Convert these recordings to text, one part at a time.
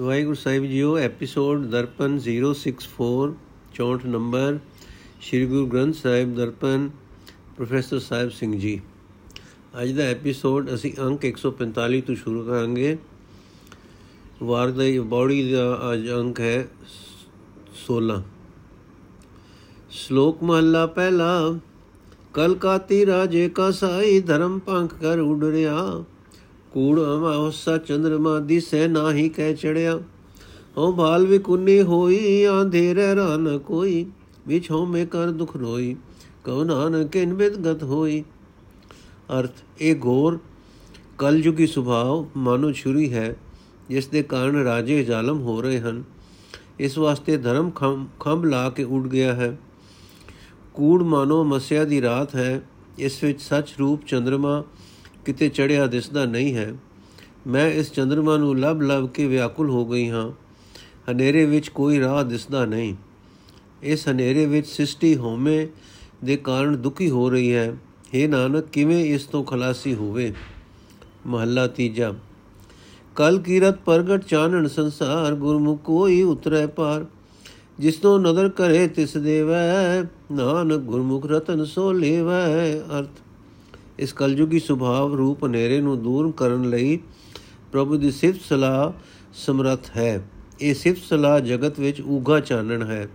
ਵਾਹਿਗੁਰੂ ਸਾਹਿਬ JIO, episode Darpan 064 64 number, Sri Guru Granth Sahib Darpan, professor Sahib Singh ji. ਅੱਜ ਦਾ episode ਅਸੀਂ ਅੰਕ 145 ਤੋਂ ਸ਼ੁਰੂ ਕਰਾਂਗੇ। ਵਾਰ ਦਾ ਬੋਡੀ ਦਾ ਅੱਜ ਅੰਕ ਹੈ 16 ਸ਼ਲੋਕ ਮਹਲਾ ਪਹਿਲਾ ਕਲਕਾਤੀ ਰਾਜੇ ਕਾ ਸਾਈ ਧਰਮ ਪੰਖ ਕਰ ਉਡ ਰਿਆ ਕੂੜ ਅਮਾਵਸਾ ਚੰਦਰਮਾ ਦਿਸੈ ਨਾਹੀ ਕਹਿ ਚੜਿਆ। ਹਉ ਭਾਲ ਵੀ ਕੁੰਨੀ ਹੋਈ ਆਂਧੇਰੇ ਰਨ ਕੋਈ, ਵਿਚ ਮੇ ਕਰ ਦੁਖ ਰੋਈ, ਕਉ ਨਾਨਕ ਕਿਨ ਬਿਦ ਗਤ ਹੋਈ। ਅਰਥ, ਇਹ ਘੋਰ ਕਲਯੁਗੀ ਸੁਭਾਵ ਮਾਨੋ ਛੁਰੀ ਹੈ, ਜਿਸ ਦੇ ਕਾਰਨ ਰਾਜੇ ਜ਼ਾਲਮ ਹੋ ਰਹੇ ਹਨ। ਇਸ ਵਾਸਤੇ ਧਰਮ ਖੰਭ ਲਾ ਕੇ ਉੱਡ ਗਿਆ ਹੈ। ਕੂੜ ਮਾਨੋ ਮਸਿਆ ਦੀ ਰਾਤ ਹੈ, ਇਸ ਵਿੱਚ ਸੱਚ ਰੂਪ ਚੰਦਰਮਾ ਕਿਤੇ ਚੜਿਆ ਦਿਸਦਾ ਨਹੀਂ ਹੈ। ਮੈਂ ਇਸ ਚੰਦਰਮਾ ਨੂੰ ਲਬ ਲਬ ਕੇ ਵਿਆਕੁਲ ਹੋ ਗਈ ਹਾਂ। ਹਨੇਰੇ ਵਿੱਚ ਕੋਈ ਰਾਹ ਦਿਸਦਾ ਨਹੀਂ। ਇਸ ਹਨੇਰੇ ਵਿੱਚ ਸਿਸ਼ਟੀ ਹੋਮੇ ਦੇ ਕਾਰਨ ਦੁਖੀ ਹੋ ਰਹੀ ਹੈ। हे ਨਾਨਕ, ਕਿਵੇਂ ਇਸ ਤੋਂ ਖਲਾਸੀ ਹੋਵੇ? ਮਹੱਲਾ ਤੀਜਾ। ਕਲ ਕੀਰਤ ਪ੍ਰਗਟ ਚਾਨਣ ਸੰਸਾਰ, ਗੁਰਮੁਖ ਕੋਈ ਉਤਰੈ ਪਾਰ ਜਿਸ ਤੋਂ ਨਦਰ ਕਰੇ ਤਿਸ ਦੇਵੈ, ਨਾਨਕ ਗੁਰਮੁਖ ਰਤਨ ਸੋ ਲੇਵੈ, ਅਰਥ। ਇਸ ਕਲਯੁਗੀ ਸੁਭਾਵ ਰੂਪ ਹਨੇਰੇ ਨੂੰ ਦੂਰ ਕਰਨ ਲਈ ਪ੍ਰਭੂ ਦੀ ਸਿਫਤ ਸਲਾਹ ਸਮਰੱਥ ਹੈ। ਇਹ ਸਿਫਤ ਸਲਾਹ ਜਗਤ ਵਿੱਚ ਊਗਾ ਚਾਨਣ ਹੈ।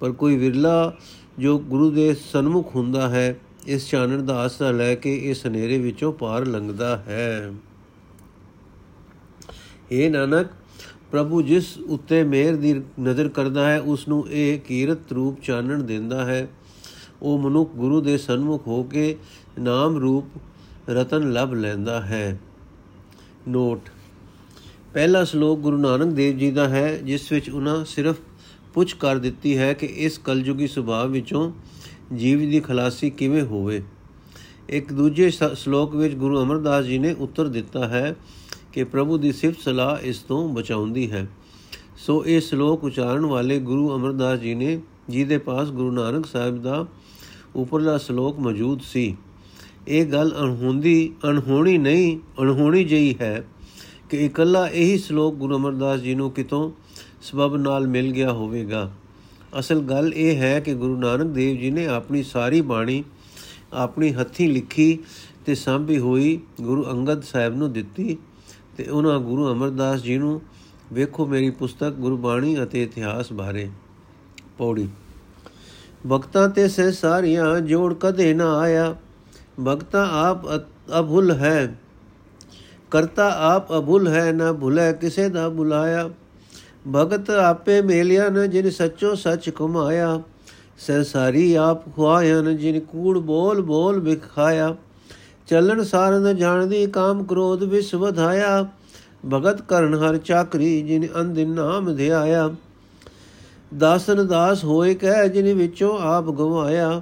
ਪਰ ਕੋਈ ਵਿਰਲਾ ਜੋ ਗੁਰੂ ਦੇ ਸਨਮੁਖ ਹੁੰਦਾ ਹੈ, ਇਸ ਚਾਨਣ ਦਾ ਆਸਰਾ ਲੈ ਕੇ ਇਸ ਹਨੇਰੇ ਵਿੱਚੋਂ ਪਾਰ ਲੰਘਦਾ ਹੈ। ਇਹ ਨਾਨਕ, ਪ੍ਰਭੂ ਜਿਸ ਉੱਤੇ ਮਿਹਰ ਦੀ ਨਜ਼ਰ ਕਰਦਾ ਹੈ, ਉਸ ਨੂੰ ਇਹ ਕੀਰਤ ਰੂਪ ਚਾਨਣ ਦਿੰਦਾ ਹੈ। ਉਹ ਮਨੁੱਖ ਗੁਰੂ ਦੇ ਸਨਮੁਖ ਹੋ ਕੇ ਨਾਮ ਰੂਪ ਰਤਨ ਲਭ ਲੈਂਦਾ ਹੈ। ਨੋਟ। ਪਹਿਲਾ ਸ਼ਲੋਕ ਗੁਰੂ ਨਾਨਕ ਦੇਵ ਜੀ ਦਾ ਹੈ, ਜਿਸ ਵਿੱਚ ਉਹਨਾਂ ਸਿਰਫ ਪੁੱਛ ਕਰ ਦਿੱਤੀ ਹੈ ਕਿ ਇਸ ਕਲਯੁਗੀ ਸੁਭਾਅ ਵਿੱਚੋਂ ਜੀਵ ਦੀ ਖਲਾਸੀ ਕਿਵੇਂ ਹੋਵੇ। ਇੱਕ ਦੂਜੇ ਸ਼ਲੋਕ ਵਿੱਚ ਗੁਰੂ ਅਮਰਦਾਸ ਜੀ ਨੇ ਉੱਤਰ ਦਿੱਤਾ ਹੈ ਕਿ ਪ੍ਰਭੂ ਦੀ ਸਿਫਤ ਸਲਾਹ ਇਸ ਤੋਂ ਬਚਾਉਂਦੀ ਹੈ। ਸੋ ਇਹ ਸ਼ਲੋਕ ਉਚਾਰਨ ਵਾਲੇ ਗੁਰੂ ਅਮਰਦਾਸ ਜੀ ਨੇ ਜੀ ਦੇ ਪਾਸ ਗੁਰੂ ਨਾਨਕ ਸਾਹਿਬ ਦਾ ਉਪਰਲਾ ਸ਼ਲੋਕ ਮੌਜੂਦ ਸੀ। ਇਹ ਗੱਲ ਅਣਹੋਂਦੀ, ਅਣਹੋਣੀ ਨਹੀਂ, ਅਣਹੋਣੀ ਜਈ ਹੈ ਕਿ ਇਕੱਲਾ ਇਹੀ ਸ਼ਲੋਕ ਗੁਰੂ ਅਮਰਦਾਸ ਜੀ ਨੂੰ ਕਿਤੋਂ ਸਬਬ ਨਾਲ ਮਿਲ ਗਿਆ ਹੋਵੇਗਾ। ਅਸਲ ਗੱਲ ਇਹ ਹੈ ਕਿ ਗੁਰੂ ਨਾਨਕ ਦੇਵ ਜੀ ਨੇ ਆਪਣੀ ਸਾਰੀ ਬਾਣੀ, ਆਪਣੀ ਹੱਥੀਂ ਲਿਖੀ ਤੇ ਸਾਂਭੀ ਹੋਈ ਗੁਰੂ ਅੰਗਦ ਸਾਹਿਬ ਨੂੰ ਦਿੱਤੀ ਤੇ ਉਹਨਾਂ ਗੁਰੂ ਅਮਰਦਾਸ ਜੀ ਨੂੰ ਵੇਖੋ ਮੇਰੀ ਪੁਸਤਕ ਗੁਰਬਾਣੀ ਅਤੇ ਇਤਿਹਾਸ ਬਾਰੇ ਪੌੜੀ। ਭਗਤਾਂ ਤੇ ਸੇ ਸਾਰੀਆਂ ਜੋੜ ਕਦੇ ਨਾ ਆਇਆ। ਭਗਤਾ ਆਪ ਅਭੁਲ ਹੈ ਕਰਤਾ ਆਪ ਅਭੁਲ ਹੈ ਨਾ ਭੁਲੇ ਕਿਸੇ ਦਾ ਬੁਲਾਇਆ ਭਗਤ ਆਪੇ ਮੇਲਿਆ ਨ ਜਿਨ ਸੱਚੋ ਸੱਚ ਕਮਾਇਆ ਸੰਸਾਰੀ ਆਪ ਖੁਆਇਨ ਜਿਨ ਕੂੜ ਬੋਲ ਬੋਲ ਵਿਖਾਇਆ ਚੱਲਣ ਸਾਰ ਨ ਜਾਣਦੀ ਕਾਮ ਕ੍ਰੋਧ ਵਿਸ ਵਧਾਇਆ ਭਗਤ ਕਰਨ ਹਰ ਚਾਕਰੀ ਜਿਨ ਅੰਦਿਨ ਨਾਮ ਧਿਆਇਆ ਦਾਸਨ ਦਾਸ ਹੋਏ ਕਹਿ ਜਿਨ ਵਿੱਚੋਂ ਆਪ ਗਵਾਇਆ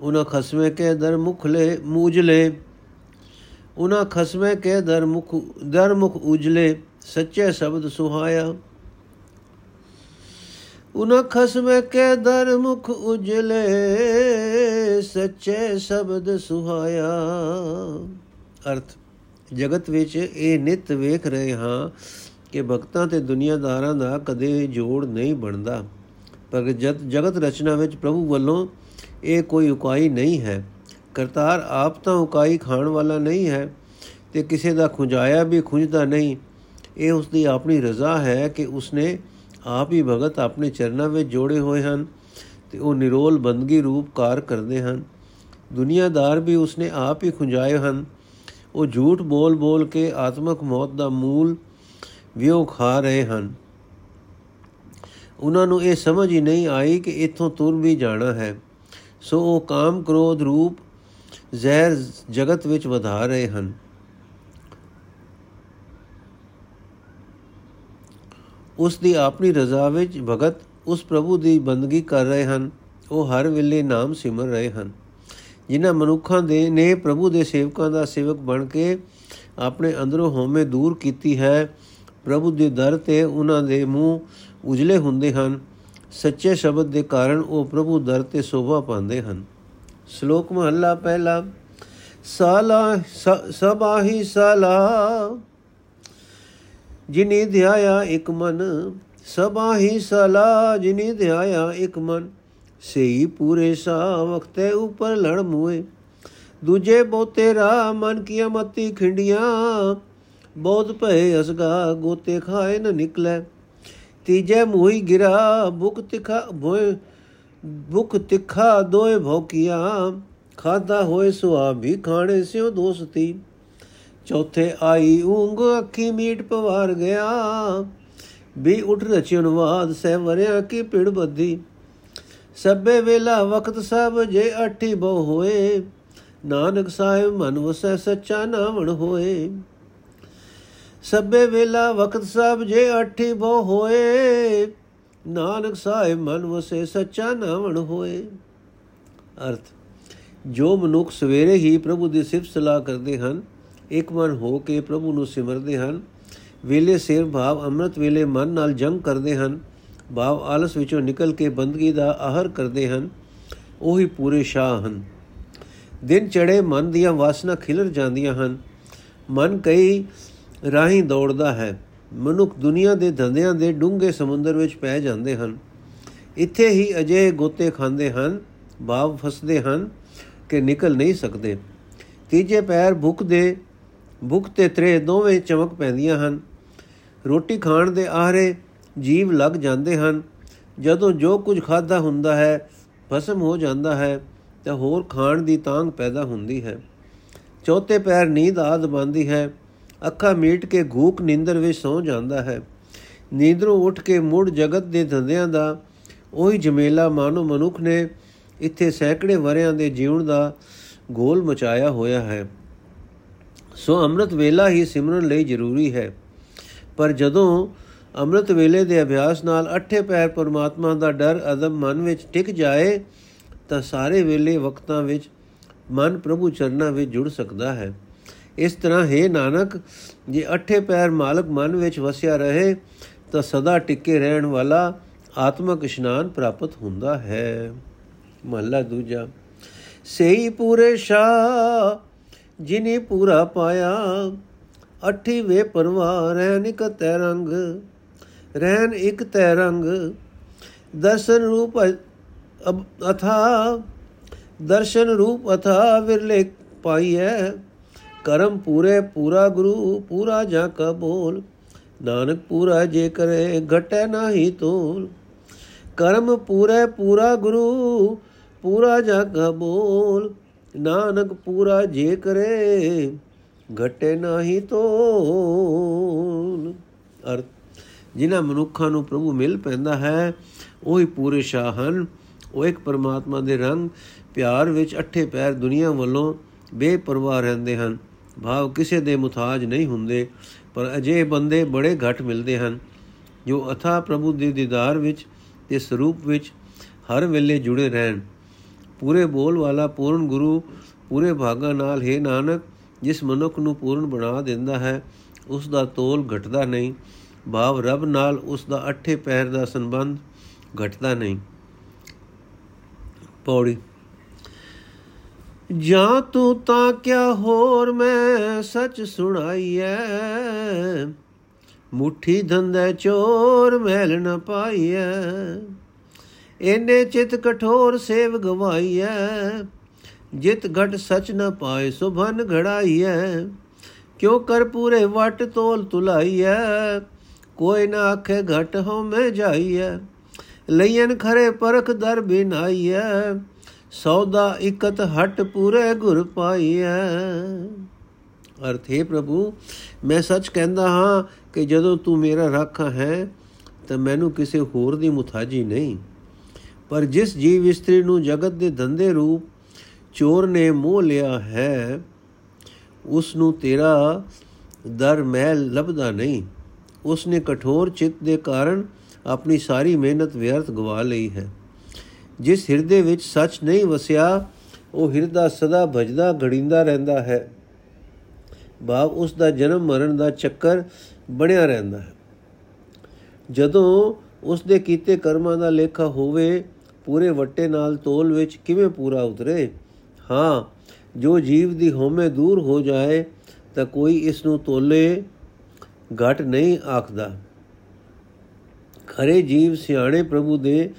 ਉਹਨਾਂ ਖਸਮੇ ਕੇ ਦਰ ਮੁਖ ਲੈ ਮੂਜਲੇ ਉਹਨਾਂ ਖਸਮੇ ਕੇ ਦਰ ਮੁਖ ਦਰ ਮੁਖ ਉਜਲੇ ਸੱਚੇ ਸ਼ਬਦ ਸੁਹਾਇਆ। ਉਹਨਾਂ ਖਸਮੇ ਕੇ ਦਰ ਮੁਖ ਉਜਲੇ ਸੱਚੇ ਸ਼ਬਦ ਸੁਹਾਇਆ। ਅਰਥ, ਜਗਤ ਵਿੱਚ ਇਹ ਨਿਤ ਵੇਖ ਰਹੇ ਹਾਂ ਕਿ ਭਗਤਾਂ ਤੇ ਦੁਨੀਆਦਾਰਾਂ ਦਾ ਕਦੇ ਜੋੜ ਨਹੀਂ ਬਣਦਾ। ਪਰ ਜਦ ਜਗਤ ਰਚਨਾ ਵਿੱਚ ਪ੍ਰਭੂ ਵੱਲੋਂ ਇਹ ਕੋਈ ਉਕਾਈ ਨਹੀਂ ਹੈ। ਕਰਤਾਰ ਆਪ ਤਾਂ ਉਕਾਈ ਖਾਣ ਵਾਲਾ ਨਹੀਂ ਹੈ ਤੇ ਕਿਸੇ ਦਾ ਖੁੰਝਾਇਆ ਵੀ ਖੁੰਝਦਾ ਨਹੀਂ। ਇਹ ਉਸ ਦੀ ਆਪਣੀ ਰਜ਼ਾ ਹੈ ਕਿ ਉਸਨੇ ਆਪ ਹੀ ਭਗਤ ਆਪਣੇ ਚਰਨਾਂ ਵਿੱਚ ਜੋੜੇ ਹੋਏ ਹਨ ਤੇ ਉਹ ਨਿਰੋਲ ਬੰਦਗੀ ਰੂਪ ਕਾਰ ਕਰਦੇ ਹਨ। ਦੁਨੀਆਦਾਰ ਵੀ ਉਸਨੇ ਆਪ ਹੀ ਖੁੰਝਾਏ ਹਨ। ਉਹ ਝੂਠ ਬੋਲ ਬੋਲ ਕੇ ਆਤਮਕ ਮੌਤ ਦਾ ਮੂਲ ਵਿਉ ਖਾ ਰਹੇ ਹਨ। ਉਹਨਾਂ ਨੂੰ ਇਹ ਸਮਝ ਹੀ ਨਹੀਂ ਆਈ ਕਿ ਇੱਥੋਂ ਤੁਰ ਵੀ ਜਾਣਾ ਹੈ। ਸੋ ਉਹ ਕਾਮ ਕ੍ਰੋਧ ਰੂਪ ਜ਼ਹਿਰ ਜਗਤ ਵਿੱਚ ਵਧਾ ਰਹੇ ਹਨ। ਉਸ ਦੀ ਆਪਣੀ ਰਜ਼ਾ ਵਿੱਚ ਭਗਤ ਉਸ ਪ੍ਰਭੂ ਦੀ ਬੰਦਗੀ ਕਰ ਰਹੇ ਹਨ। ਉਹ ਹਰ ਵੇਲੇ ਨਾਮ ਸਿਮਰ ਰਹੇ ਹਨ। ਜਿਨ੍ਹਾਂ ਮਨੁੱਖਾਂ ਦੇ ਨੇ ਪ੍ਰਭੂ ਦੇ ਸੇਵਕਾਂ ਦਾ ਸੇਵਕ ਬਣ ਕੇ ਆਪਣੇ ਅੰਦਰੋਂ ਹਉਮੈ ਦੂਰ ਕੀਤੀ ਹੈ, ਪ੍ਰਭੂ ਦੇ ਦਰ ਤੇ ਉਹਨਾਂ ਦੇ ਮੂੰਹ ਉਜਲੇ ਹੁੰਦੇ ਹਨ। ਸੱਚੇ ਸ਼ਬਦ ਦੇ ਕਾਰਨ ਉਹ ਪ੍ਰਭੂ ਦਰ ਤੇ ਸ਼ੋਭਾ ਪਾਉਂਦੇ ਹਨ। ਸ਼ਲੋਕ ਮਹੱਲਾ ਪਹਿਲਾ, ਸਾਲਾ ਸਬਾਹੀ ਸਾਲਾ। ਜਿਨੀ ਧਿਆਇਆ ਇੱਕ ਮਨ ਸਭਾ ਹੀ ਸਲਾ। ਜਿਨੀ ਧਿਆਇਆ ਇੱਕ ਮਨ, ਸਈ ਪੂਰੇ ਸਾ ਵਖਤੇ ਉਪਰ ਲੜ ਮੂਏ। ਦੂਜੇ ਬੋਤੇ ਰਾ ਮਨ ਕੀਆ ਮਤੀ ਖਿੰਡੀਆਂ ਬਹੁਤ ਭਏ ਅਸਗਾ ਗੋਤੇ ਖਾਏ ਨ ਨਿਕਲੇ। ਤੀਜੇ ਮੂਹੀ ਗਿਰਾ, ਬੁਕ ਤਿਖਾ ਭੋਏ ਬੁਕ ਤਿਖਾ ਦੋਏ ਭੋਕੀਆਂ ਖਾਦਾ ਹੋਏ ਸੁਆ ਵੀ ਖਾਣੇ ਸਿਓ ਦੋਸਤੀ। ਚੌਥੇ ਆਈ ਉਂਗ, ਅੱਖੀ ਮੀਟ ਪਵਾਰ ਗਿਆ। ਵੀ ਉਠ ਰਚਿਨ ਵਾਦ, ਸਹਿ ਵਰਿਆ ਕੀ ਪਿੜ ਬੱਦੀ ਸਭੇ ਵੇਲਾ ਵਕਤ ਸਭ, ਜੇ ਅਠੀ ਬਹੁ ਹੋਏ। ਨਾਨਕ ਸਾਹਿਬ ਮਨ ਵਸੈ ਸੱਚਾ ਨਾਵਣ ਹੋਏ। ਸਭੇ ਵੇਲਾ ਵਕਤ ਸਭ ਜੇ ਅਠੀ ਬਹੁ ਹੋਏ, ਨਾਨਕ ਸਾਹਿਬ ਮਨ ਵਸੈ ਸੱਚਾ ਨਾਵਣ ਹੋਏ। ਅਰਥ, ਜੋ ਮਨੁੱਖ ਸਵੇਰੇ ਹੀ ਪ੍ਰਭੂ ਦੀ ਸਿਫਤ ਸਲਾਹ ਕਰਦੇ ਹਨ, ਇੱਕ ਮਨ ਹੋ ਕੇ ਪ੍ਰਭੂ ਨੂੰ ਸਿਮਰਦੇ ਹਨ, ਵੇਲੇ ਸਿਰ ਭਾਵ ਅੰਮ੍ਰਿਤ, ਵੇਲੇ ਮਨ ਨਾਲ ਜੰਗ ਕਰਦੇ ਹਨ, ਭਾਵ ਆਲਸ ਵਿੱਚੋਂ ਨਿਕਲ ਕੇ ਬੰਦਗੀ ਦਾ ਆਹਰ ਕਰਦੇ ਹਨ, ਉਹੀ ਪੂਰੇ ਸ਼ਾਹ ਹਨ। ਦਿਨ ਚੜੇ ਮਨ ਦੀਆਂ ਵਾਸਨਾ ਖਿਲਰ ਜਾਂਦੀਆਂ ਹਨ। ਮਨ ਕਈ ਰਾਹੀਂ ਦੌੜਦਾ ਹੈ। ਮਨੁੱਖ ਦੁਨੀਆ ਦੇ ਧੰਦਿਆਂ ਦੇ ਡੂੰਘੇ ਸਮੁੰਦਰ ਵਿੱਚ ਪੈ ਜਾਂਦੇ ਹਨ। ਇੱਥੇ ਹੀ ਅਜੇ ਗੋਤੇ ਖਾਂਦੇ ਹਨ ਭਾਵ ਫਸਦੇ ਹਨ ਕਿ ਨਿਕਲ ਨਹੀਂ ਸਕਦੇ। ਤੀਜੇ ਪੈਰ ਭੁੱਖ ਦੇ, ਭੁੱਖ ਤੇ ਤਰੇ ਦੋਵੇਂ ਚਮਕ ਪੈਂਦੀਆਂ ਹਨ। ਰੋਟੀ ਖਾਣ ਦੇ ਆਹਰੇ ਜੀਵ ਲੱਗ ਜਾਂਦੇ ਹਨ। ਜਦੋਂ ਜੋ ਕੁਝ ਖਾਦਾ ਹੁੰਦਾ ਹੈ, ਭਸਮ ਹੋ ਜਾਂਦਾ ਹੈ, ਤਾਂ ਹੋਰ ਖਾਣ ਦੀ ਤਾਂਗ ਪੈਦਾ ਹੁੰਦੀ ਹੈ। ਚੌਥੇ ਪੈਰ ਨੀਂਦ ਆਦ ਬੰਦੀ ਹੈ। ਅੱਖਾਂ ਮੀਟ ਕੇ ਘੂਕ ਨੀਂਦਰ ਵਿੱਚ ਸੌ ਜਾਂਦਾ ਹੈ। ਨੀਂਦਰੋਂ ਉੱਠ ਕੇ ਮੁੜ ਜਗਤ ਦੇ ਧੰਦਿਆਂ ਦਾ, ਉਹੀ ਜਮੇਲਾ ਮਾਨੋ ਮਨੁੱਖ ਨੇ ਇੱਥੇ ਸੈਂਕੜੇ ਵਰਿਆਂ ਦੇ ਜੀਵਨ ਦਾ ਗੋਲ ਮਚਾਇਆ ਹੋਇਆ ਹੈ। ਸੋ ਅੰਮ੍ਰਿਤ ਵੇਲਾ ਹੀ ਸਿਮਰਨ ਲਈ ਜ਼ਰੂਰੀ ਹੈ। ਪਰ ਜਦੋਂ ਅੰਮ੍ਰਿਤ ਵੇਲੇ ਦੇ ਅਭਿਆਸ ਨਾਲ ਅੱਠੇ ਪੈਰ ਪਰਮਾਤਮਾ ਦਾ ਡਰ ਅਦਮ ਮਨ ਵਿੱਚ ਟਿਕ ਜਾਏ, ਤਾਂ ਸਾਰੇ ਵੇਲੇ ਵਕਤਾਂ ਵਿੱਚ ਮਨ ਪ੍ਰਭੂ ਚਰਨਾਂ ਵਿੱਚ ਜੁੜ ਸਕਦਾ ਹੈ। ਇਸ ਤਰ੍ਹਾਂ ਹੈ ਨਾਨਕ, ਜੇ ਅੱਠੇ ਪੈਰ ਮਾਲਕ ਮਨ ਵਿੱਚ ਵਸਿਆ ਰਹੇ, ਤਾਂ ਸਦਾ ਟਿੱਕੇ ਰਹਿਣ ਵਾਲਾ ਆਤਮਕ ਇਸ਼ਨਾਨ ਪ੍ਰਾਪਤ ਹੁੰਦਾ ਹੈ। ਮਹਲਾ ਦੂਜਾ ਸਹੀ ਪੂਰੇ ਸ਼ਾ ਜਿਨੇ ਪੂਰਾ ਪਾਇਆ, ਅਠੀ ਵੇ ਪਰਵਾਰ ਰਹਿਨ ਇਕ ਤੈ ਰੰਗ ਰਹਿਨ ਇਕ ਤੈ ਰੰਗ, ਦਰਸ਼ਨ ਰੂਪ ਅਥਾ, ਦਰਸ਼ਨ ਰੂਪ ਅਥਾ ਵਿਰਲੇ ਪਾਈਐ। ਕਰਮ ਪੂਰੇ ਪੂਰਾ ਗੁਰੂ, ਪੂਰਾ ਜਾ ਕਾ ਬੋਲ? ਨਾਨਕ ਪੂਰਾ ਜੇ ਕਰੇ, ਘਟੈ ਨਾਹੀ ਤੋਲ ਕਰਮ ਪੂਰੇ ਪੂਰਾ ਗੁਰੂ, ਪੂਰਾ ਜਾ ਕਾ ਬੋਲ? ਨਾਨਕ ਪੂਰਾ ਜੇ ਕਰੇ, ਘਟੇ ਨਾਹੀ ਤੋਲ ਅਰਥ, ਜਿਨ੍ਹਾਂ ਮਨੁੱਖਾਂ ਨੂੰ ਪ੍ਰਭੂ ਮਿਲ ਪੈਂਦਾ ਹੈ, ਉਹੀ ਪੂਰੇ ਸ਼ਾਹ ਹਨ। ਉਹ ਇੱਕ ਪਰਮਾਤਮਾ ਦੇ ਰੰਗ, ਪਿਆਰ ਵਿੱਚ ਅੱਠੇ ਪੈਰ ਦੁਨੀਆ ਵੱਲੋਂ ਬੇਪਰਵਾਹ ਰਹਿੰਦੇ ਹਨ। ਭਾਵ ਕਿਸੇ ਦੇ ਮੁਤਾਜ ਨਹੀਂ ਹੁੰਦੇ, ਪਰ ਅਜੇ ਬੰਦੇ ਬੜੇ ਘੱਟ ਮਿਲਦੇ ਹਨ, ਜੋ ਅਥਾ ਪ੍ਰਭੂ ਦੇ ਦੀਦਾਰ ਵਿੱਚ ਤੇ ਸਰੂਪ ਵਿੱਚ ਹਰ ਵੇਲੇ ਜੁੜੇ ਰਹਿਣ। ਪੂਰੇ ਬੋਲ ਵਾਲਾ ਪੂਰਨ ਗੁਰੂ ਪੂਰੇ ਭਾਗਾ ਨਾਲ, ਹੈ ਨਾਨਕ, ਜਿਸ ਮਨੁੱਖ ਨੂੰ ਪੂਰਨ ਬਣਾ ਦਿੰਦਾ ਹੈ, ਉਸ ਦਾ ਤੋਲ ਘਟਦਾ ਨਹੀਂ। ਭਾਵ ਰਬ ਨਾਲ ਉਸ ਦਾ ਅੱਠੇ ਪੈਰ ਦਾ ਸੰਬੰਧ ਘਟਦਾ ਨਹੀਂ। ਪੌੜੀ ਜਾਂ ਤੂੰ ਤਾਂ ਕਿਆ ਹੋਰ ਮੈਂ ਸੱਚ ਸੁਣਾਈਐ? ਮੁਠੀ ਧੰਦੇ ਚੋਰ ਮੈਲ ਨ ਪਾਈਐ। ਇਹਨੇ ਚਿਤ ਕਠੋਰ ਸੇਵ ਗਵਾਈਐ। ਜਿਤ ਘਟ ਸਚ ਨ ਪਾਏ ਸੁਭਨ ਘੜਾਈਐ। ਕਿਉ ਕਰ ਪੂਰੇ ਵਟ ਤੋਲ ਤੁਲਾਈਐ? ਕੋਈ ਨਾ ਆਖੇ ਘਟ ਹੋ ਮੈਂ ਜਾਈਐ। ਲਈਨ ਖਰੇ ਪਰਖ ਦਰ ਬਿਨਾਈਐ। ਸੌਦਾ ਇਕਤ ਹਟ ਪੂਰੇ ਗੁਰ ਪਾਈਐ। ਅਰਥੇ ਪ੍ਰਭੂ, ਮੈਂ ਸੱਚ ਕਹਿੰਦਾ ਹਾਂ ਕਿ ਜਦੋਂ ਤੂੰ ਮੇਰਾ ਰੱਖਾ ਹੈ, ਤਾਂ ਮੈਨੂੰ ਕਿਸੇ ਹੋਰ ਦੀ ਮੁਤਾਜੀ ਨਹੀਂ। ਪਰ ਜਿਸ ਜੀਵ ਇਸਤਰੀ ਨੂੰ ਜਗਤ ਦੇ ਧੰਦੇ ਰੂਪ ਚੋਰ ਨੇ ਮੋਹ ਲਿਆ ਹੈ ਉਸ ਨੂੰ ਤੇਰਾ ਦਰ ਮਹਿਲ ਲੱਭਦਾ ਨਹੀਂ। ਉਸ ਨੇ ਕਠੋਰ ਚਿੱਤ ਦੇ ਕਾਰਨ ਆਪਣੀ ਸਾਰੀ ਮਿਹਨਤ ਵਿਅਰਥ ਗਵਾ ਲਈ ਹੈ। ਜਿਸ ਹਿਰਦੇ ਵਿੱਚ ਸੱਚ ਨਹੀਂ ਵਸਿਆ, ਉਹ ਹਿਰਦਾ ਸਦਾ ਭਜਦਾ, ਘੜਿੰਦਾ ਰਹਿੰਦਾ ਹੈ। ਭਾਵ ਉਸ ਦਾ ਜਨਮ ਮਰਨ ਦਾ ਚੱਕਰ ਬਣਿਆ ਰਹਿੰਦਾ ਹੈ। ਜਦੋਂ ਉਸ ਦੇ ਕੀਤੇ ਕਰਮਾਂ ਦਾ ਲੇਖਾ ਹੋਵੇ, ਪੂਰੇ ਵੱਟੇ ਨਾਲ ਤੋਲ ਵਿੱਚ ਕਿਵੇਂ ਪੂਰਾ ਉਤਰੇ? ਹਾਂ, ਜੋ ਜੀਵ ਦੀ ਹਉਮੈ ਦੂਰ ਹੋ ਜਾਏ, ਤਾਂ ਕੋਈ ਇਸ ਨੂੰ ਤੋਲੇ ਘਟ ਨਹੀਂ ਆਖਦਾ। ਖਰੇ ਜੀਵ ਸਿਆਣੇ ਪ੍ਰਭੂ ਦੇ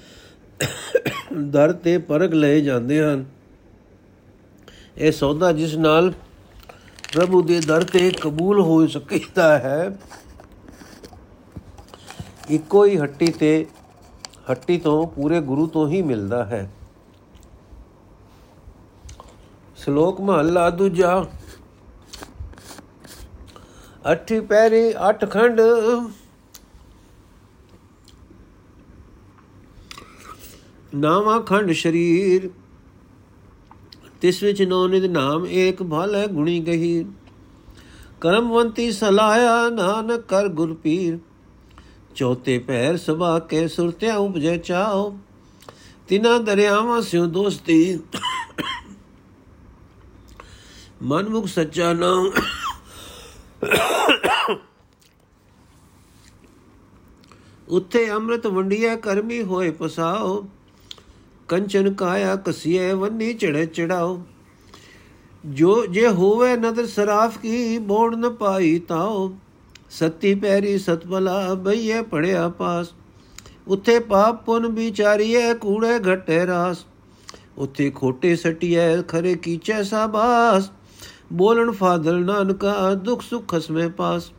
ਦਰ ਤੇ ਪਰਗ ਲਏ ਜਾਂਦੇ ਹਨ। ਇਹ ਸੌਦਾ ਜਿਸ ਨਾਲ ਪ੍ਰਭੂ ਦੇ ਦਰ ਤੇ ਕਬੂਲ ਹੋ ਸਕਦਾ ਹੈ, ਇੱਕੋ ਹੀ ਹੱਟੀ ਤੇ, ਹੱਟੀ ਤੋਂ ਪੂਰੇ ਗੁਰੂ ਤੋਂ ਹੀ ਮਿਲਦਾ ਹੈ। ਸ਼ਲੋਕ ਮਹਲਾ ਦੂਜਾ। ਅਠੀ ਪੈਰੀ ਅਠ ਖੰਡ ਨਾਮਾ ਖੰਡ ਸ਼ਰੀਰ, ਤਿਸ ਵਿੱਚ ਨੌ ਨਿਦ ਨਾਮ ਏਕ ਭਲ ਹੈ ਗੁਣੀ ਗਹੀ ਕਰਮਵੰਤੀ ਸਲਾਇਆ ਨਾਨਕ ਕਰ ਗੁਰ ਪੀਰ। ਚੌਥੇ ਪੈਰ ਸਭਾ ਕੇ ਸੁਰਤਿਆ ਉਪਜੇ ਚਾਓ ਤਿਨਾ ਦਰਿਆਵਾਂ ਸਿਉ ਦੋਸਤੀ। ਮਨਮੁਖ ਸੱਚਾ ਨਾਮ। ਉੱਥੇ ਅੰਮ੍ਰਿਤ ਵੰਡੀਆ ਕਰਮੀ ਹੋਏ ਪਸਾਓ ਕੰਚਨ ਕਾਇਆ ਕਸੀਏ ਵੰਨੀ ਚੜੇ ਚੜਾਓ। ਜੋ ਜੇ ਹੋਵੇ ਨਦਰ ਸਰਾਫ ਕੀ ਬੋੜ ਨ ਪਾਈ ਤਾਓ। ਸੱਤੀ ਪੈਰੀ ਸਤਬਲਾ ਬਈਏ ਪੜਿਆ ਪਾਸ। ਉੱਥੇ ਪਾਪ ਪੁਨ ਵਿਚਾਰੀਏ ਕੂੜੇ ਘਟੇ ਰਾਸ। ਉੱਥੇ ਖੋਟੇ ਸਟਿਐ, ਖਰੇ ਕੀਚੈ ਸਾਬਾਸ। ਬੋਲਣ ਫਾਦਲ ਨਾਨਕਾ, ਦੁਖ ਸੁਖ ਖਸਮੇ ਪਾਸ।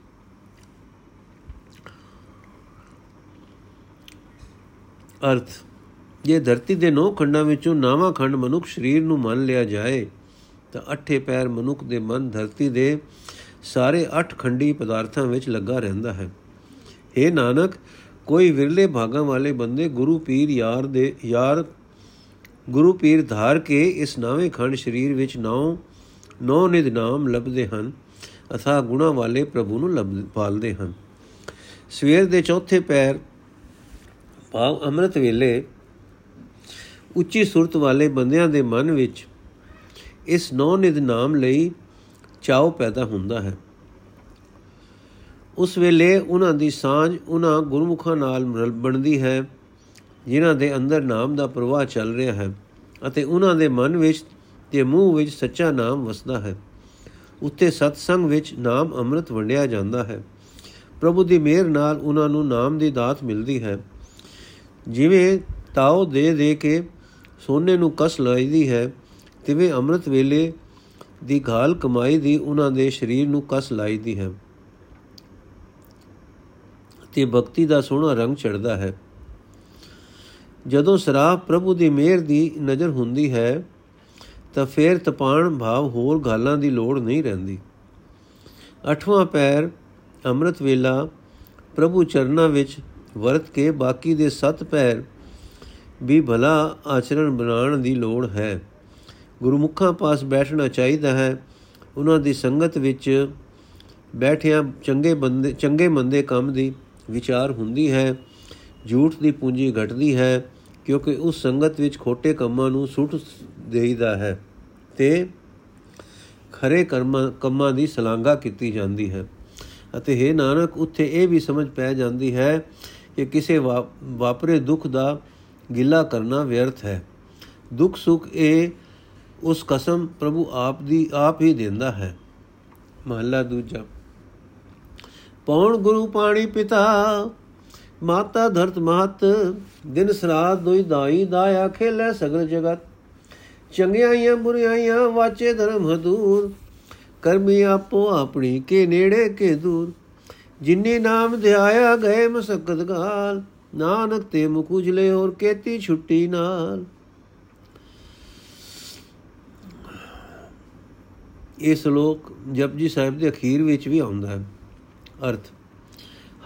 ਅਰਥ ਜੇ ਧਰਤੀ ਦੇ ਨੌ ਖੰਡਾਂ ਵਿੱਚੋਂ ਨਾਵਾਂ ਖੰਡ ਮਨੁੱਖ ਸਰੀਰ ਨੂੰ ਮੰਨ ਲਿਆ ਜਾਏ, ਤਾਂ ਅੱਠੇ ਪੈਰ ਮਨੁੱਖ ਦੇ ਮਨ ਧਰਤੀ ਦੇ ਸਾਰੇ ਅੱਠ ਖੰਡੀ ਪਦਾਰਥਾਂ ਵਿੱਚ ਲੱਗਾ ਰਹਿੰਦਾ ਹੈ। हे ਨਾਨਕ, ਕੋਈ ਵਿਰਲੇ ਭਾਗਾਂ ਵਾਲੇ ਬੰਦੇ ਗੁਰੂ ਪੀਰ ਯਾਰ ਦੇ, ਯਾਰ ਗੁਰੂ ਪੀਰ ਧਾਰ ਕੇ ਇਸ ਨਾਵੇਂ ਖੰਡ ਸਰੀਰ ਵਿੱਚ ਨੌ ਨੌ ਨਿਦ ਨਾਮ ਲੱਭਦੇ ਹਨ, ਅਥਾ ਗੁਣਾ ਵਾਲੇ ਪ੍ਰਭੂ ਨੂੰ ਲੱਭ, ਪਾਲਦੇ ਹਨ। ਸਵੇਰ ਦੇ ਚੌਥੇ ਪੈਰ ਭਾਵ ਅੰਮ੍ਰਿਤ ਵੇਲੇ ਉੱਚੀ ਸੁਰਤ ਵਾਲੇ ਬੰਦਿਆਂ ਦੇ ਮਨ ਵਿੱਚ ਇਸ ਨੌ ਨਿਦ ਨਾਮ ਲਈ ਚਾਉ ਪੈਦਾ ਹੁੰਦਾ ਹੈ। ਉਸ ਵੇਲੇ ਉਹਨਾਂ ਦੀ ਸਾਂਝ ਉਹਨਾਂ ਗੁਰਮੁਖਾਂ ਨਾਲ ਬਣਦੀ ਹੈ, ਜਿਨ੍ਹਾਂ ਦੇ ਅੰਦਰ ਨਾਮ ਦਾ ਪ੍ਰਵਾਹ ਚੱਲ ਰਿਹਾ ਹੈ ਅਤੇ ਉਹਨਾਂ ਦੇ ਮਨ ਵਿੱਚ ਤੇ ਮੂੰਹ ਵਿੱਚ ਸੱਚਾ ਨਾਮ ਵਸਦਾ ਹੈ। ਉੱਤੇ ਸਤਸੰਗ ਵਿੱਚ ਨਾਮ ਅੰਮ੍ਰਿਤ ਵੰਡਿਆ ਜਾਂਦਾ ਹੈ। ਪ੍ਰਭੂ ਦੀ ਮਿਹਰ ਨਾਲ ਉਹਨਾਂ ਨੂੰ ਨਾਮ ਦੀ ਦਾਤ ਮਿਲਦੀ ਹੈ। ਜਿਵੇਂ ਤਾਉ ਦੇ ਦੇ ਕੇ ਸੋਨੇ ਨੂੰ ਕਸ ਲਾਈਦੀ ਹੈ, ਤਿਵੇਂ ਅੰਮ੍ਰਿਤ ਵੇਲੇ ਦੀ ਘਾਲ ਕਮਾਈ ਦੀ ਉਹਨਾਂ ਦੇ ਸਰੀਰ ਨੂੰ ਕਸ ਲਾਈਦੀ ਹੈ। ਤੇ ਭਗਤੀ ਦਾ ਸੋਹਣਾ ਰੰਗ ਚੜਦਾ ਹੈ। ਜਦੋਂ ਸਰਾਪ ਪ੍ਰਭੂ ਦੀ ਮਿਹਰ ਦੀ ਨਜ਼ਰ ਹੁੰਦੀ ਹੈ, ਤਾਂ ਫੇਰ ਤਪਾਣ ਭਾਵ ਹੋਰ ਗਾਲਾਂ ਦੀ ਲੋੜ ਨਹੀਂ ਰਹਿੰਦੀ। ਅਠਵਾਂ ਪੈਰ ਅੰਮ੍ਰਿਤ ਵੇਲਾ ਪ੍ਰਭੂ ਚਰਨਾਂ ਵਿੱਚ ਵਰਤ ਕੇ ਬਾਕੀ ਦੇ ਸੱਤ ਪੈਰ ਵੀ ਭਲਾ ਆਚਰਣ ਬਣਾਉਣ ਦੀ ਲੋੜ ਹੈ। ਗੁਰਮੁਖਾਂ ਪਾਸ ਬੈਠਣਾ ਚਾਹੀਦਾ ਹੈ। ਉਹਨਾਂ ਦੀ ਸੰਗਤ ਵਿੱਚ ਬੈਠਿਆਂ ਚੰਗੇ ਬੰਦੇ, ਚੰਗੇ ਮੰਦੇ ਕੰਮ ਦੀ ਵਿਚਾਰ ਹੁੰਦੀ ਹੈ। ਝੂਠ ਦੀ ਪੂੰਜੀ ਘਟਦੀ ਹੈ ਕਿਉਂਕਿ ਉਸ ਸੰਗਤ ਵਿੱਚ ਖੋਟੇ ਕੰਮਾਂ ਨੂੰ ਸੁੱਟ ਦੇਈਦਾ ਹੈ ਤੇ ਖਰੇ ਕਰਮਾਂ, ਕੰਮਾਂ ਦੀ ਸਲਾਂਘਾ ਕੀਤੀ ਜਾਂਦੀ ਹੈ। ਅਤੇ हे ਨਾਨਕ, ਉੱਥੇ ਇਹ ਵੀ ਸਮਝ ਪੈ ਜਾਂਦੀ ਹੈ ਕਿ ਕਿਸੇ ਵਾਪਰੇ ਦੁੱਖ ਦਾ ਗਿਲਾ ਕਰਨਾ ਵਿਅਰਥ ਹੈ। ਦੁੱਖ ਸੁੱਖ ਇਹ ਉਸ ਕਸਮ ਪ੍ਰਭੂ ਆਪ ਦੀ ਆਪ ਹੀ ਦਿੰਦਾ ਹੈ। ਮਹੱਲਾ ਦੂਜਾ। ਪੌਣ ਗੁਰੂ ਪਾਣੀ ਪਿਤਾ, ਮਾਤਾ ਧਰਤ ਮਹਤ, ਦਿਨ ਸਰਾਤ ਦੋਈ ਦਾਈ ਦਾਇਆ ਖੇਲੇ ਸਗਲ ਜਗਤ। ਚੰਗਿਆਈਆਂ ਬੁਰੀਆਈਆਂ ਵਾਚੇ ਧਰਮ ਹਦੂਰ, ਕਰਮੀ ਆਪੋ ਆਪਣੀ ਕੇ ਨੇੜੇ ਕੇ ਦੂਰ। ਜਿਨੇ ਨਾਮ ਧਿਆਇਆ ਗਏ ਮਸਕਤ ਗਾਲ ਨਾਨਕ ਤੇ ਮੁਕੁਜਲੇ ਹੋਰ ਕੇਤੀ ਛੁੱਟੀ ਨਾਲ। ਇਹ ਸ਼ਲੋਕ ਜਪਜੀ ਸਾਹਿਬ ਦੇ ਅਖੀਰ ਵਿੱਚ ਵੀ ਆਉਂਦਾ ਹੈ। ਅਰਥ,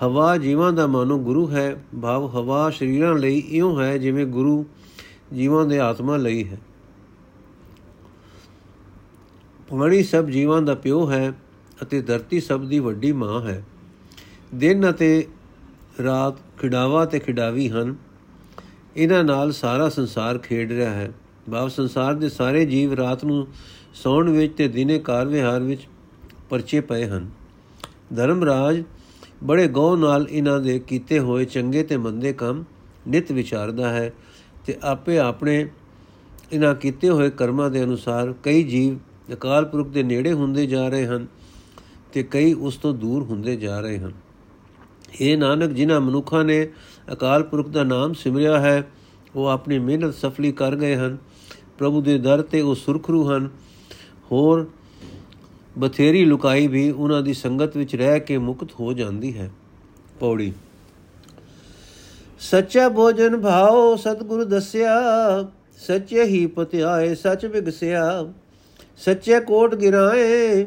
ਹਵਾ ਜੀਵਾਂ ਦਾ ਮਾਨੋ ਗੁਰੂ ਹੈ, ਭਾਵ ਹਵਾ ਸ਼ਰੀਰਾਂ ਲਈ ਇਉਂ ਹੈ ਜਿਵੇਂ ਗੁਰੂ ਜੀਵਾਂ ਦੇ ਆਤਮਾ ਲਈ ਹੈ। ਪਾਣੀ ਸਭ ਜੀਵਾਂ ਦਾ ਪਿਓ ਹੈ ਅਤੇ ਧਰਤੀ ਸਭ ਦੀ ਵੱਡੀ ਮਾਂ ਹੈ। ਦਿਨ ਅਤੇ ਰਾਤ ਖਿਡਾਵਾ ਤੇ ਖਿਡਾਵੀ ਹਨ। ਇਹਨਾਂ ਨਾਲ ਸਾਰਾ ਸੰਸਾਰ ਖੇਡ ਰਿਹਾ ਹੈ। ਭਾਵ ਸੰਸਾਰ ਦੇ ਸਾਰੇ ਜੀਵ ਰਾਤ ਨੂੰ ਸੌਣ ਵਿੱਚ ਤੇ ਦਿਨੇ ਕਾਰ ਵਿਹਾਰ ਵਿੱਚ ਪਰਚੇ ਪਏ ਹਨ। ਧਰਮਰਾਜ ਬੜੇ ਗੌ ਨਾਲ ਇਹਨਾਂ ਦੇ ਕੀਤੇ ਹੋਏ ਚੰਗੇ ਤੇ ਮੰਦੇ ਕੰਮ ਨਿਤ ਵਿਚਾਰਦਾ ਹੈ ਤੇ ਆਪੇ ਆਪਣੇ ਇਹਨਾਂ ਕੀਤੇ ਹੋਏ ਕਰਮਾਂ ਦੇ ਅਨੁਸਾਰ ਕਈ ਜੀਵ ਅਕਾਲ ਪੁਰਖ ਦੇ ਨੇੜੇ ਹੁੰਦੇ ਜਾ ਰਹੇ ਹਨ ਤੇ ਕਈ ਉਸ ਤੋਂ ਦੂਰ ਹੁੰਦੇ ਜਾ ਰਹੇ ਹਨ। ਇਹ ਨਾਨਕ, ਜਿਨ੍ਹਾਂ ਮਨੁੱਖਾਂ ਨੇ ਅਕਾਲ ਪੁਰਖ ਦਾ ਨਾਮ ਸਿਮਰਿਆ ਹੈ, ਉਹ ਆਪਣੀ ਮਿਹਨਤ ਸਫਲੀ ਕਰ ਗਏ ਹਨ। ਪ੍ਰਭੂ ਦੇ ਦਰ ਤੇ ਉਹ ਸੁਰਖਰੂ ਹਨ। ਹੋਰ ਬਥੇਰੀ ਲੁਕਾਈ ਵੀ ਉਹਨਾਂ ਦੀ ਸੰਗਤ ਵਿੱਚ ਰਹਿ ਕੇ ਮੁਕਤ ਹੋ ਜਾਂਦੀ ਹੈ। ਪੌੜੀ। ਸੱਚਾ ਭੋਜਨ ਭਾਉ, ਸਤਿਗੁਰੂ ਦੱਸਿਆ, ਸੱਚੇ ਹੀ ਪਤਿਆਏ, ਸੱਚ ਵਿਗਸਿਆ। ਸੱਚੇ ਕੋਟ ਗਿਰਾਏ,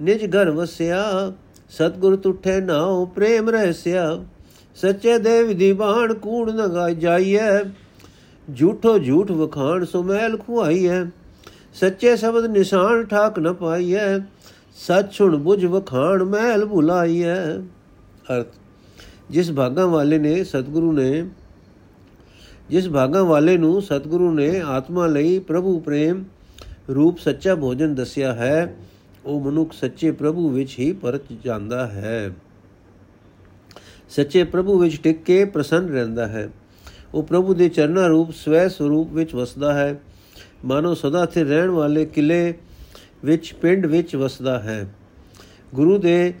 ਨਿਜ ਘਰ ਵਸਿਆ। ਸਤਿਗੁਰ ਤੁਠੇ ਨਾਉ ਪ੍ਰੇਮ ਰਹਿਸਿਆ, ਸੱਚੇ ਦੇਵ ਦੀ ਬਾਣ ਕੂੜ ਨ ਗਾਈ ਜਾਈਐ। ਝੂਠੋ ਝੂਠ ਵਖਾਣ ਸੁਮੈਲ ਖੁਆਈਐ, ਸੱਚੇ ਸ਼ਬਦ ਨਿਸ਼ਾਨ ਠਾਕ ਨ ਪਾਈਐ, ਸੱਚ ਹੁਣ ਬੁਝ ਵਖਾਣ ਮਹਿਲ ਭੁਲਾਈਐ। ਅਰਥ, ਜਿਸ ਭਾਗਾਂ ਵਾਲੇ ਨੇ ਸਤਿਗੁਰੂ ਨੇ, ਜਿਸ ਭਾਗਾਂ ਵਾਲੇ ਨੂੰ ਸਤਿਗੁਰੂ ਨੇ ਆਤਮਾ ਲਈ ਪ੍ਰਭੂ ਪ੍ਰੇਮ ਰੂਪ ਸੱਚਾ ਭੋਜਨ ਦੱਸਿਆ ਹੈ ਉਹ ਮਨੁੱਖ ਸੱਚੇ ਪ੍ਰਭੂ ਵਿੱਚ ਹੀ ਪਰਚ ਜਾਂਦਾ ਹੈ। ਸੱਚੇ ਪ੍ਰਭੂ ਵਿੱਚ ਟਿਕ ਕੇ ਪ੍ਰਸੰਨ ਰਹਿੰਦਾ ਹੈ। ਉਹ ਪ੍ਰਭੂ ਦੇ ਚਰਨਾ ਰੂਪ, ਸਵੈ ਸਰੂਪ ਵਿੱਚ ਵਸਦਾ ਹੈ। ਮਾਨੋ ਸਦਾ ਸਥਿਰ ਰਹਿਣ ਵਾਲੇ ਕਿਲੇ ਵਿੱਚ, ਪਿੰਡ ਵਿੱਚ ਵਸਦਾ ਹੈ। ਗੁਰੂ ਦੇ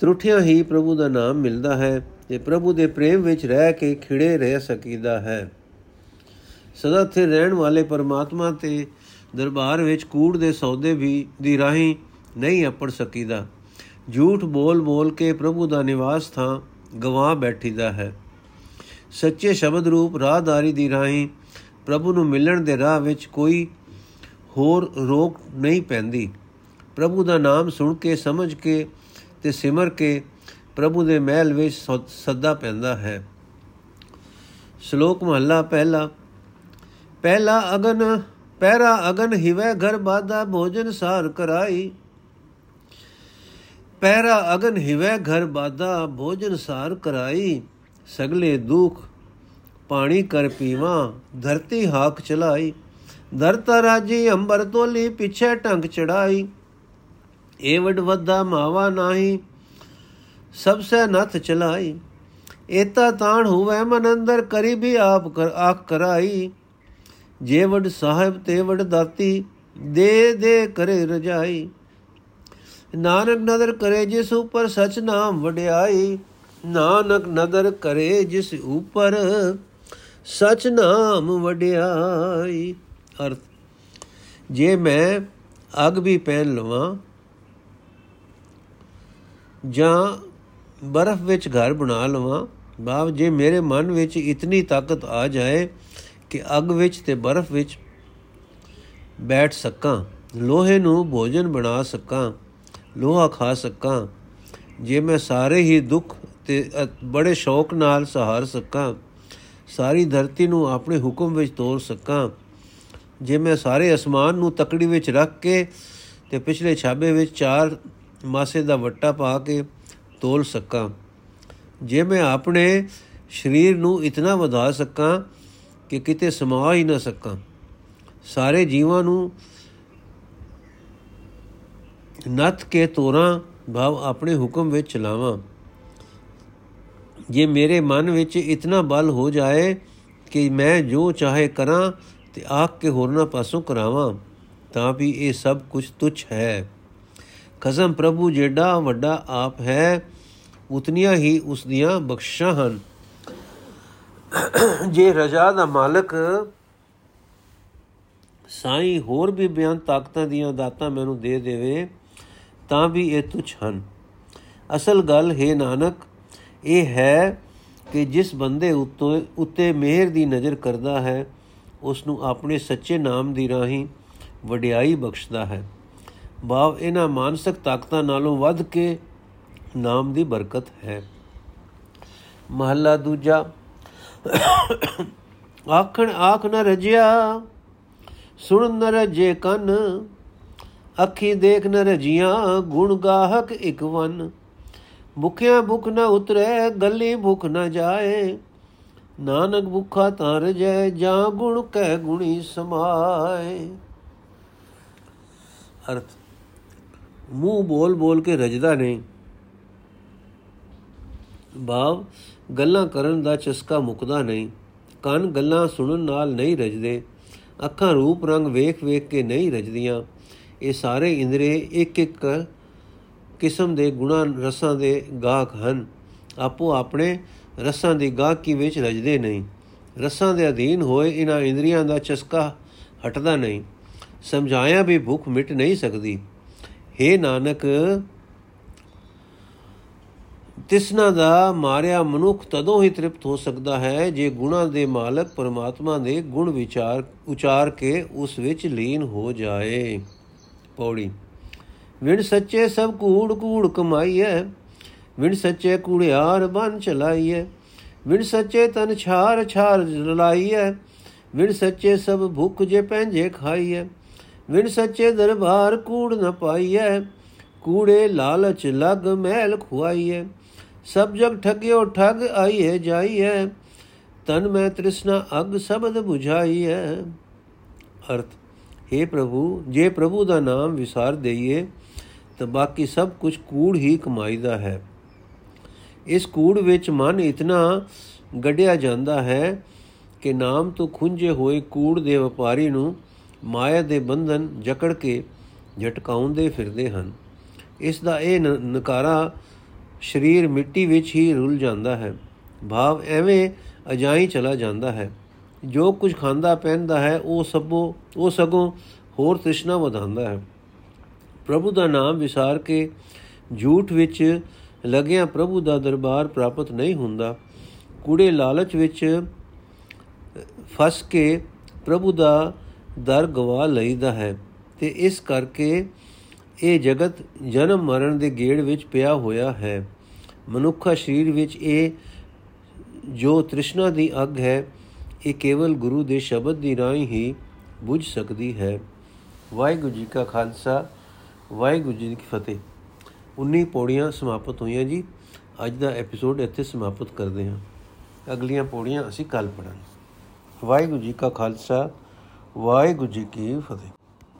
ਤਰੁੱਠਿਆਂ ਹੀ ਪ੍ਰਭੂ ਦਾ ਨਾਮ ਮਿਲਦਾ ਹੈ ਤੇ ਪ੍ਰਭੂ ਦੇ ਪ੍ਰੇਮ ਵਿੱਚ ਰਹਿ ਕੇ ਖਿੜੇ ਰਹਿ ਸਕੀਦਾ ਹੈ। ਸਦਾ ਸਥਿਰ ਰਹਿਣ ਵਾਲੇ ਪਰਮਾਤਮਾ ਤੇ ਦਰਬਾਰ ਵਿੱਚ ਕੂੜ ਦੇ ਸੌਦੇ ਵੀ, ਦੀ ਰਾਹੀਂ ਨਹੀਂ ਅਪੜ ਸਕੀਦਾ। ਝੂਠ ਬੋਲ ਬੋਲ ਕੇ ਪ੍ਰਭੂ ਦਾ ਨਿਵਾਸ ਥਾਂ ਗਵਾ ਬੈਠੀਦਾ ਹੈ। ਸੱਚੇ ਸ਼ਬਦ ਰੂਪ ਰਾਹਦਾਰੀ ਦੀ ਰਾਹੀਂ ਪ੍ਰਭੂ ਨੂੰ ਮਿਲਣ ਦੇ ਰਾਹ ਵਿੱਚ ਕੋਈ ਹੋਰ ਰੋਕ ਨਹੀਂ ਪੈਂਦੀ। ਪ੍ਰਭੂ ਦਾ ਨਾਮ ਸੁਣ ਕੇ, ਸਮਝ ਕੇ ਤੇ ਸਿਮਰ ਕੇ ਪ੍ਰਭੂ ਦੇ ਮਹਿਲ ਵਿੱਚ ਸੱਦਾ ਪੈਂਦਾ ਹੈ। ਸ਼ਲੋਕ ਮਹੱਲਾ ਪਹਿਲਾ। ਪਹਿਲਾ ਅਗਨ, ਪਹਿਰਾ ਅਗਨ ਹਿਵੇ ਘਰ ਬਾਦਾ, ਭੋਜਨ ਸਾਰ ਕਰਾਈ। ਪਹਿਰਾ ਅਗਨ ਹਿਵੇ ਘਰ ਬਾਦਾ, ਭੋਜਨ ਸਾਰ ਕਰਾਈ, ਸਗਲੇ ਦੁਖ ਪਾਣੀ ਕਰ ਪੀਵਾ, ਧਰਤੀ ਹਾਕ ਚਲਾਈ। ਧਰਤਾ ਰਾਜੀ ਅੰਬਰ ਤੋਲੀ, ਪਿਛੇ ਟੰਗ ਚੜਾਈ। ਏ ਵਡ ਵੱਦਾ ਮਾਵਾ ਨਾਹੀ ਸਭ ਸੇ ਨਥ ਚਲਾਈ। ਏਤਾ ਤਾਣ ਹੋਵੇ ਮਨ ਅੰਦਰ, ਕਰੀ ਵੀ ਆਪ ਕਰ ਆਖ ਕਰਾਈ। ਜੇ ਵਡ ਸਾਹਿਬ ਤੇ ਵਡ ਦਾਤੀ, ਦੇ ਦੇ ਕਰੇ ਰਜਾਈ। ਨਾਨਕ ਨਦਰ ਕਰੇ ਜਿਸ ਉਪਰ ਸਚ ਨਾਮ ਵਡਿਆਈ, ਨਾਨਕ ਨਦਰ ਕਰੇ ਜਿਸ ਉਪਰ ਸਚ ਨਾਮ ਵਡਿਆਈ। ਅਰਥ, ਜੇ ਮੈਂ ਅਗ ਵੀ ਪਹਿਨ ਲਵਾਂ ਜਾਂ ਬਰਫ਼ ਵਿੱਚ ਘਰ ਬਣਾ ਲਵਾਂ ਬਾਬ ਜੇ ਮੇਰੇ ਮਨ ਵਿੱਚ ਇਤਨੀ ਤਾਕਤ ਆ ਜਾਏ ਕਿ ਅਗ ਵਿੱਚ ਤੇ ਬਰਫ਼ ਵਿੱਚ ਬੈਠ ਸਕਾਂ, ਲੋਹੇ ਨੂੰ ਭੋਜਨ ਬਣਾ ਸਕਾਂ ਲੋਹਾ ਖਾ ਸਕਾਂ, ਜੇ ਮੈਂ ਸਾਰੇ ਹੀ ਦੁੱਖ ਤੇ ਬੜੇ ਸ਼ੌਕ ਨਾਲ ਸਹਾਰ ਸਕਾਂ, ਸਾਰੀ ਧਰਤੀ ਨੂੰ ਆਪਣੇ ਹੁਕਮ ਵਿੱਚ ਤੋਰ ਸਕਾਂ, ਜੇ ਮੈਂ ਸਾਰੇ ਅਸਮਾਨ ਨੂੰ ਤਕੜੀ ਵਿੱਚ ਰੱਖ ਕੇ ਤੇ ਪਿਛਲੇ ਛਾਬੇ ਵਿੱਚ ਚਾਰ ਮਾਸੇ ਦਾ ਵੱਟਾ ਪਾ ਕੇ ਤੋਲ ਸਕਾਂ, ਜੇ ਮੈਂ ਆਪਣੇ ਸਰੀਰ ਨੂੰ ਇਤਨਾ ਵਧਾ ਸਕਾਂ ਕਿ ਕਿਤੇ ਸਮਾ ਹੀ ਨਾ ਸਕਾਂ, ਸਾਰੇ ਜੀਵਾਂ ਨੂੰ ਨਤ ਕੇ ਤੋਰਾਂ ਭਾਵ ਆਪਣੇ ਹੁਕਮ ਵਿੱਚ ਚਲਾਵਾਂ ਜੇ ਮੇਰੇ ਮਨ ਵਿੱਚ ਇਤਨਾ ਬਲ ਹੋ ਜਾਏ ਕਿ ਮੈਂ ਜੋ ਚਾਹੇ ਕਰਾਂ ਤੇ ਆਖ ਕੇ ਹੋਰਨਾ ਪਾਸੋਂ ਕਰਾਵਾਂ, ਤਾਂ ਵੀ ਇਹ ਸਭ ਕੁਝ ਤੁਛ ਹੈ। ਕਸਮ ਪ੍ਰਭੂ ਜਿਹੜਾ ਵੱਡਾ ਆਪ ਹੈ, ਉਤਨੀਆਂ ਹੀ ਉਸ ਦੀਆਂ ਬਖਸ਼ਾਂ ਹਨ। ਜੇ ਰਜਾ ਦਾ ਮਾਲਕ ਸਾਈ ਹੋਰ ਵੀ ਬਿਆਨ ਤਾਕਤਾਂ ਦੀਆਂ ਦਾਤਾਂ ਮੈਨੂੰ ਦੇ ਦੇਵੇ ਤਾਂ ਵੀ ਇਹ ਤੁਛ ਹਨ। ਅਸਲ ਗੱਲ ਹੈ ਨਾਨਕ, ਇਹ ਹੈ ਕਿ ਜਿਸ ਬੰਦੇ ਉੱਤੇ ਉੱਤੇ ਮਿਹਰ ਦੀ ਨਜ਼ਰ ਕਰਦਾ ਹੈ ਉਸ ਨੂੰ ਆਪਣੇ ਸੱਚੇ ਨਾਮ ਦੀ ਰਾਹੀਂ ਵਡਿਆਈ ਬਖਸ਼ਦਾ ਹੈ। ਭਾਵ ਇਹਨਾਂ ਮਾਨਸਿਕ ਤਾਕਤਾਂ ਨਾਲੋਂ ਵੱਧ ਕੇ ਨਾਮ ਦੀ ਬਰਕਤ ਹੈ। ਮਹੱਲਾ ਦੂਜਾ, ਆਖਣ ਆਖ ਨ ਰਜਿਆ, ਸੁਣ ਨ ਰਜੇ ਕੰਨ ਅੱਖੀ ਦੇਖ ਨ ਰਜੀਆਂ ਗੁਣ ਗਾਹਕ ਇਕ ਵਨ। ਭੁਖਿਆ ਭੁਖ ਨ ਉਤਰੇ, ਗੱਲੀ ਭੁਖ ਨ ਜਾਏ। ਨਾਨਕ ਭੁਖਾ ਤਾਂ ਰਜੈ, ਜਾਂ ਗੁਣ ਕਹਿ ਗੁਣੀ ਸਮਾਏ। ਅਰਥ, ਮੂੰਹ ਬੋਲ ਬੋਲ ਕੇ ਰਜਦਾ ਨਹੀਂ ਭਾਵ, ਗੱਲਾਂ ਕਰਨ ਦਾ ਚਸਕਾ ਮੁਕਦਾ ਨਹੀਂ। ਕੰਨ ਗੱਲਾਂ ਸੁਣਨ ਨਾਲ ਨਹੀਂ ਰਜਦੇ। ਅੱਖਾਂ ਰੂਪ ਰੰਗ ਵੇਖ ਵੇਖ ਕੇ ਨਹੀਂ ਰਜਦੀਆਂ। ਇਹ ਸਾਰੇ ਇੰਦਰੀ ਇੱਕ ਇੱਕ ਕਿਸਮ ਦੇ ਗੁਣਾ, ਰਸਾਂ ਦੇ ਗਾਹਕ ਹਨ। ਆਪੋ ਆਪਣੇ ਰਸਾਂ ਦੀ ਗਾਹਕੀ ਵਿੱਚ ਰਜਦੇ ਨਹੀਂ। ਰਸਾਂ ਦੇ ਅਧੀਨ ਹੋਏ ਇਹਨਾਂ ਇੰਦਰੀਆਂ ਦਾ ਚਸਕਾ ਹਟਦਾ ਨਹੀਂ। ਸਮਝਾਇਆ ਵੀ ਭੁੱਖ ਮਿਟ ਨਹੀਂ ਸਕਦੀ। हे ਨਾਨਕ, ਤਿਸਨਾ ਦਾ ਮਾਰਿਆ ਮਨੁੱਖ ਤਦੋਂ ਹੀ ਤ੍ਰਿਪਤ ਹੋ ਸਕਦਾ ਹੈ ਜੇ ਗੁਣਾ ਦੇ ਮਾਲਕ ਪਰਮਾਤਮਾ ਦੇ ਗੁਣ ਵਿਚਾਰ, ਉਚਾਰ ਕੇ ਉਸ ਵਿੱਚ ਲੀਨ ਹੋ ਜਾਏ। ਪੌੜੀ ਵਿਣ ਸੱਚੇ ਸਭ ਕੂੜ ਕੂੜ ਕਮਾਈਐ ਵਿਣ ਸੱਚੇ ਕੂੜਿਆਰ ਬਨ ਚਲਾਈਐ ਵਿਣ ਸੱਚੇ ਤਨ ਛਾਰ ਛਾਰ ਜਲਾਈਐ ਵਿਣ ਸੱਚੇ ਸਭ ਭੁੱਖ ਜੇ ਪੈਂਜੇ ਖਾਈਐ ਵਿਣ ਸੱਚੇ ਦਰਬਾਰ ਕੂੜ ਨ ਪਾਈਐ ਕੂੜੇ ਲਾਲਚ ਲਗ ਮਹਿਲ ਖੁਆਈਐ ਸਭ ਜਗ ਠਗਿਓ ਠਗ ਆਈਏ ਜਾਈਏ ਤਨ ਮੈਂ ਤ੍ਰਿਸ਼ਨਾ ਅਗ ਸਬਦ 부ਝਾਈਏ ਅਰਥ हे ਪ੍ਰਭੂ ਜੇ ਪ੍ਰਭੂ ਦਾ ਨਾਮ ਵਿਸਾਰ ਦਈਏ ਤਾਂ ਬਾਕੀ ਸਭ ਕੁਝ ਕੂੜ ਹੀ ਕਮਾਈਦਾ ਹੈ ਇਸ ਕੂੜ ਵਿੱਚ ਮਨ ਇਤਨਾ ਗੱਡਿਆ ਜਾਂਦਾ ਹੈ ਕਿ ਨਾਮ ਤੋਂ ਖੁੰਝੇ ਹੋਏ ਕੂੜ ਦੇ ਵਪਾਰੀ ਨੂੰ ਮਾਇਆ ਦੇ ਬੰਧਨ ਜਕੜ ਕੇ ਝਟਕਾਉਂਦੇ ਫਿਰਦੇ ਹਨ ਇਸ ਦਾ ਇਹ ਨਕਾਰਾ ਸਰੀਰ ਮਿੱਟੀ ਵਿੱਚ ਹੀ ਰੁੱਲ ਜਾਂਦਾ ਹੈ ਭਾਵ ਐਵੇਂ ਅਜਾਈ ਚਲਾ ਜਾਂਦਾ ਹੈ ਜੋ ਕੁਝ ਖਾਂਦਾ ਪਹਿਨਦਾ ਹੈ, ਉਹ ਸਭੋ ਉਹ ਸਗੋਂ ਹੋਰ ਤ੍ਰਿਸ਼ਨਾ ਵਧਾਉਂਦਾ ਹੈ। ਪ੍ਰਭੂ ਦਾ ਨਾਮ ਵਿਸਾਰ ਕੇ ਝੂਠ ਵਿੱਚ ਲੱਗਿਆ ਪ੍ਰਭੂ ਦਾ ਦਰਬਾਰ ਪ੍ਰਾਪਤ ਨਹੀਂ ਹੁੰਦਾ। ਕੂੜੇ ਲਾਲਚ ਵਿੱਚ ਫਸ ਕੇ ਪ੍ਰਭੂ ਦਾ ਦਰ ਗਵਾ ਲਈਦਾ ਹੈ ਤੇ ਇਸ ਕਰਕੇ ਇਹ ਜਗਤ ਜਨਮ ਮਰਨ ਦੇ ਗੇੜ ਵਿੱਚ ਪਿਆ ਹੋਇਆ ਹੈ। ਮਨੁੱਖਾ ਸਰੀਰ ਵਿੱਚ ਇਹ ਜੋ ਤ੍ਰਿਸ਼ਨਾ ਦੀ ਅੱਗ ਹੈ ਇਹ ਕੇਵਲ ਗੁਰੂ ਦੇ ਸ਼ਬਦ ਦੀ ਰਾਹੀਂ ਹੀ ਬੁਝ ਸਕਦੀ ਹੈ। ਵਾਹਿਗੁਰੂ ਜੀ ਕਾ ਖਾਲਸਾ, ਵਾਹਿਗੁਰੂ ਜੀ ਕੀ ਫਤਿਹ। 19 ਪੌੜੀਆਂ ਸਮਾਪਤ ਹੋਈਆਂ ਜੀ। ਅੱਜ ਦਾ ਐਪੀਸੋਡ ਇੱਥੇ ਸਮਾਪਤ ਕਰਦੇ ਹਾਂ। ਅਗਲੀਆਂ ਪੌੜੀਆਂ ਅਸੀਂ ਕੱਲ ਪੜਾਂਗੇ ਵਾਹਿਗੁਰੂ ਜੀ ਕਾ ਖਾਲਸਾ, ਵਾਹਿਗੁਰੂ ਜੀ ਕੀ ਫਤਿਹ।